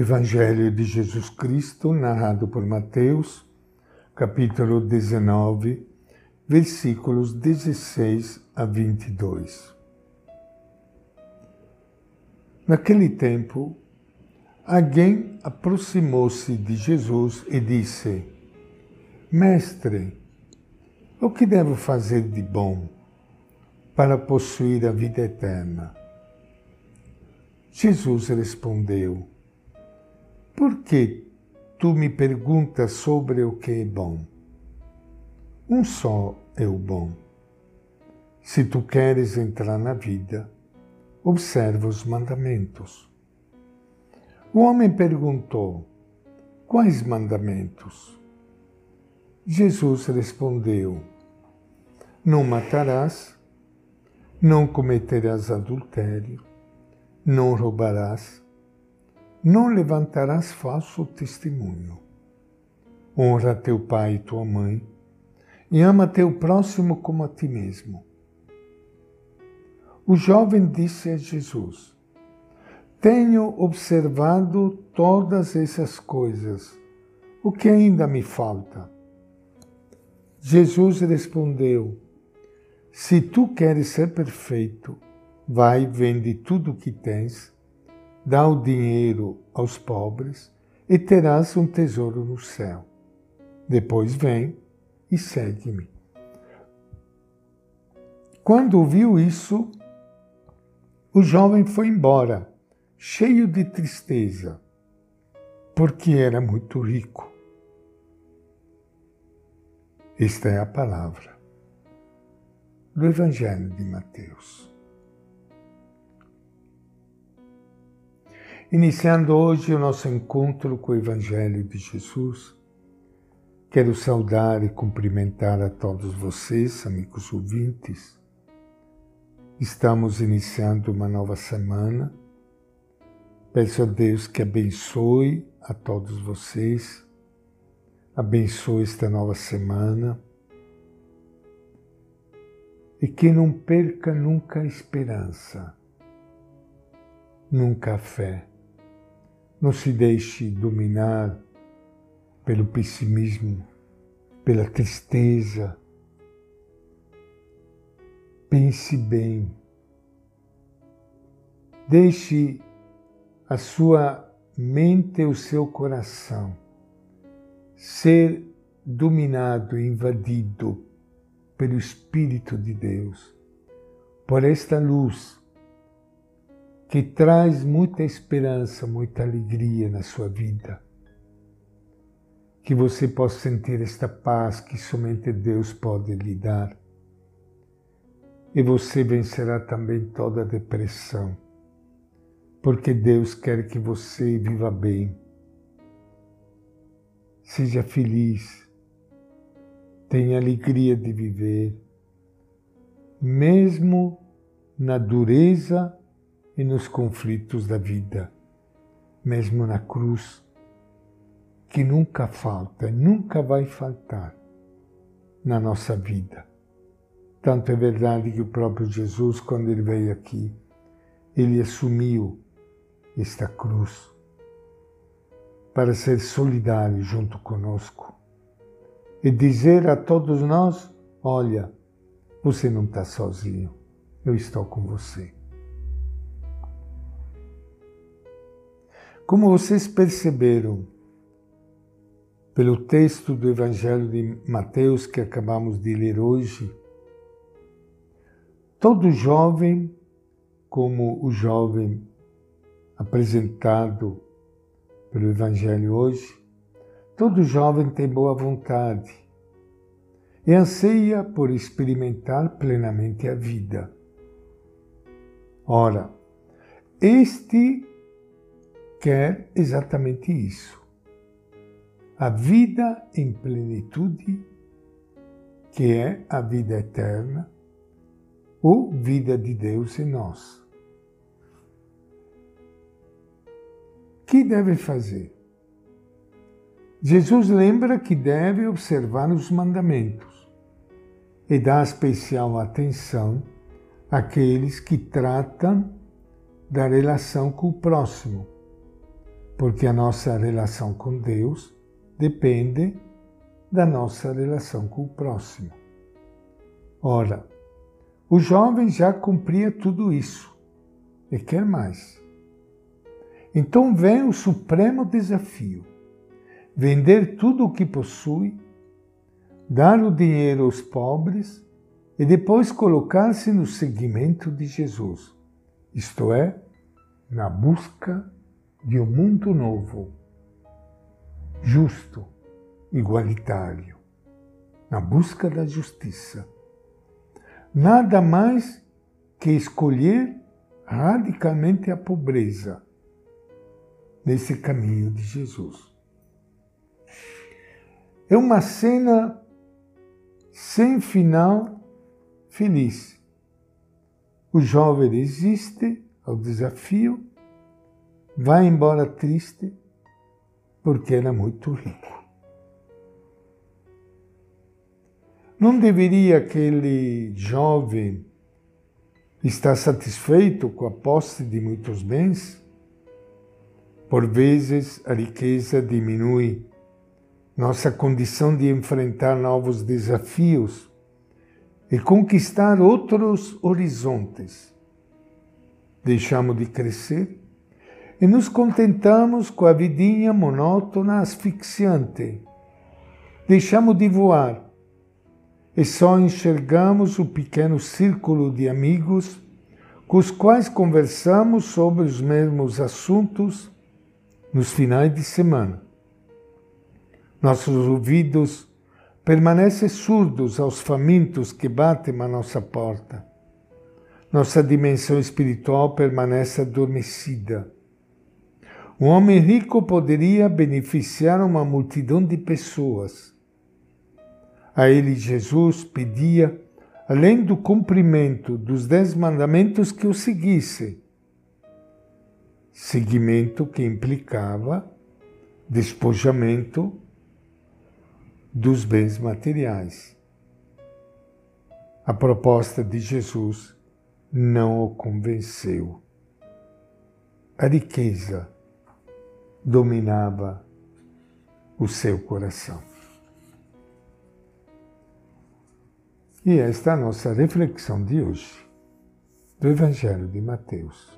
Evangelho de Jesus Cristo, narrado por Mateus, capítulo 19, versículos 16 a 22. Naquele tempo, alguém aproximou-se de Jesus e disse: Mestre, o que devo fazer de bom para possuir a vida eterna? Jesus respondeu: por que tu me perguntas sobre o que é bom? Um só é o bom. Se tu queres entrar na vida, observa os mandamentos. O homem perguntou: Quais mandamentos? Jesus respondeu: Não matarás, não cometerás adultério, não roubarás não levantarás falso testemunho. Honra teu pai e tua mãe, e ama teu próximo como a ti mesmo. O jovem disse a Jesus: Tenho observado todas essas coisas. O que ainda me falta? Jesus respondeu: Se tu queres ser perfeito, vai, vende tudo o que tens dá o dinheiro aos pobres e terás um tesouro no céu. Depois vem e segue-me. Quando ouviu isso, o jovem foi embora, cheio de tristeza, porque era muito rico. Esta é a palavra do Evangelho de Mateus. Iniciando hoje o nosso encontro com o Evangelho de Jesus, quero saudar e cumprimentar a todos vocês, amigos ouvintes. Estamos iniciando uma nova semana. Peço a Deus que abençoe a todos vocês, abençoe esta nova semana e que não perca nunca a esperança, nunca a fé não se deixe dominar pelo pessimismo, pela tristeza. Pense bem. Deixe a sua mente e o seu coração ser dominado invadido pelo Espírito de Deus, por esta luz que traz muita esperança, muita alegria na sua vida. Que você possa sentir esta paz que somente Deus pode lhe dar. E você vencerá também toda a depressão, porque Deus quer que você viva bem. Seja feliz, tenha alegria de viver, mesmo na dureza e nos conflitos da vida, mesmo na cruz, que nunca falta, nunca vai faltar na nossa vida. Tanto é verdade que o próprio Jesus, quando ele veio aqui, ele assumiu esta cruz para ser solidário junto conosco e dizer a todos nós: olha, você não está sozinho, eu estou com você. Como vocês perceberam pelo texto do Evangelho de Mateus que acabamos de ler hoje, todo jovem, como o jovem apresentado pelo Evangelho hoje, todo jovem tem boa vontade e anseia por experimentar plenamente a vida. Ora, este quer exatamente isso. A vida em plenitude, que é a vida eterna, ou vida de Deus em nós. que deve fazer? Jesus lembra que deve observar os mandamentos e dá especial atenção àqueles que tratam da relação com o próximo porque a nossa relação com Deus depende da nossa relação com o próximo. Ora, o jovem já cumpria tudo isso e quer mais. Então vem o supremo desafio: vender tudo o que possui, dar o dinheiro aos pobres e depois colocar-se no seguimento de Jesus, isto é, na busca de um mundo novo, justo, igualitário, na busca da justiça. Nada mais que escolher radicalmente a pobreza nesse caminho de Jesus. É uma cena sem final feliz. O jovem resiste ao desafio, vai embora triste porque era muito rico. Não deveria aquele jovem estar satisfeito com a posse de muitos bens? Por vezes a riqueza diminui nossa condição de enfrentar novos desafios e conquistar outros horizontes. Deixamos de crescer e nos contentamos com a vidinha monótona asfixiante. Deixamos de voar e só enxergamos o pequeno círculo de amigos com os quais conversamos sobre os mesmos assuntos nos finais de semana. Nossos ouvidos permanecem surdos aos famintos que batem à nossa porta. Nossa dimensão espiritual permanece adormecida. Um homem rico poderia beneficiar uma multidão de pessoas. A ele Jesus pedia, além do cumprimento dos dez mandamentos, que o seguisse seguimento que implicava despojamento dos bens materiais. A proposta de Jesus não o convenceu. A riqueza dominava o seu coração. E esta é a nossa reflexão de hoje do Evangelho de Mateus.